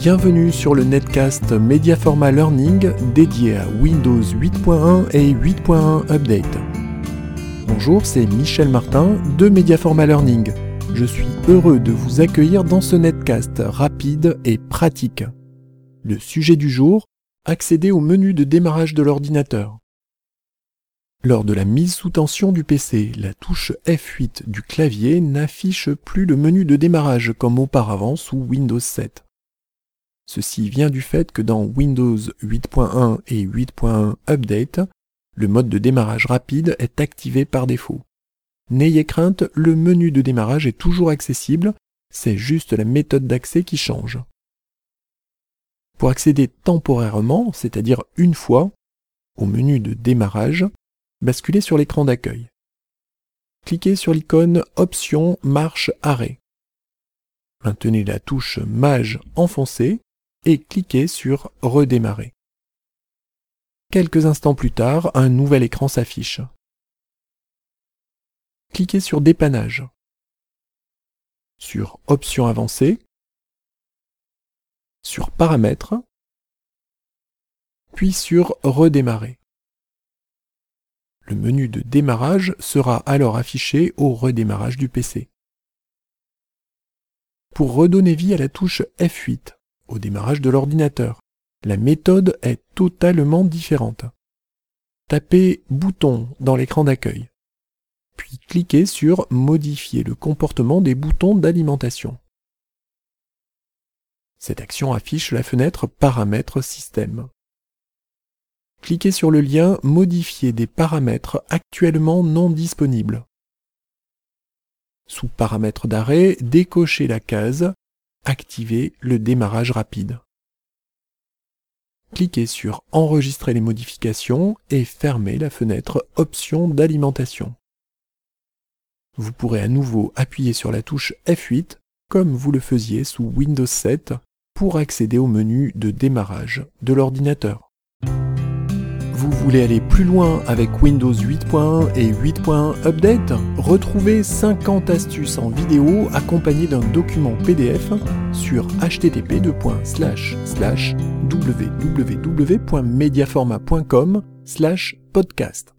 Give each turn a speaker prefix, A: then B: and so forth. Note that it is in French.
A: Bienvenue sur le netcast Mediaforma Learning dédié à Windows 8.1 et 8.1 Update. Bonjour, c'est Michel Martin de Mediaforma Learning. Je suis heureux de vous accueillir dans ce netcast rapide et pratique. Le sujet du jour, accéder au menu de démarrage de l'ordinateur. Lors de la mise sous tension du PC, la touche F8 du clavier n'affiche plus le menu de démarrage comme auparavant sous Windows 7. Ceci vient du fait que dans Windows 8.1 et 8.1 Update, le mode de démarrage rapide est activé par défaut. N'ayez crainte, le menu de démarrage est toujours accessible, c'est juste la méthode d'accès qui change. Pour accéder temporairement, c'est-à-dire une fois, au menu de démarrage, basculez sur l'écran d'accueil. Cliquez sur l'icône Options Marche Arrêt. Maintenez la touche Mage enfoncée et cliquez sur Redémarrer. Quelques instants plus tard, un nouvel écran s'affiche. Cliquez sur Dépannage. Sur Options avancées. Sur Paramètres. Puis sur Redémarrer. Le menu de démarrage sera alors affiché au redémarrage du PC. Pour redonner vie à la touche F8 au démarrage de l'ordinateur, la méthode est totalement différente. Tapez Bouton dans l'écran d'accueil, puis cliquez sur Modifier le comportement des boutons d'alimentation. Cette action affiche la fenêtre Paramètres système cliquez sur le lien Modifier des paramètres actuellement non disponibles. Sous Paramètres d'arrêt, décochez la case Activer le démarrage rapide. Cliquez sur Enregistrer les modifications et fermez la fenêtre Options d'alimentation. Vous pourrez à nouveau appuyer sur la touche F8 comme vous le faisiez sous Windows 7 pour accéder au menu de démarrage de l'ordinateur. Vous voulez aller plus loin avec Windows 8.1 et 8.1 Update? Retrouvez 50 astuces en vidéo accompagnées d'un document PDF sur http www.mediaforma.com podcast.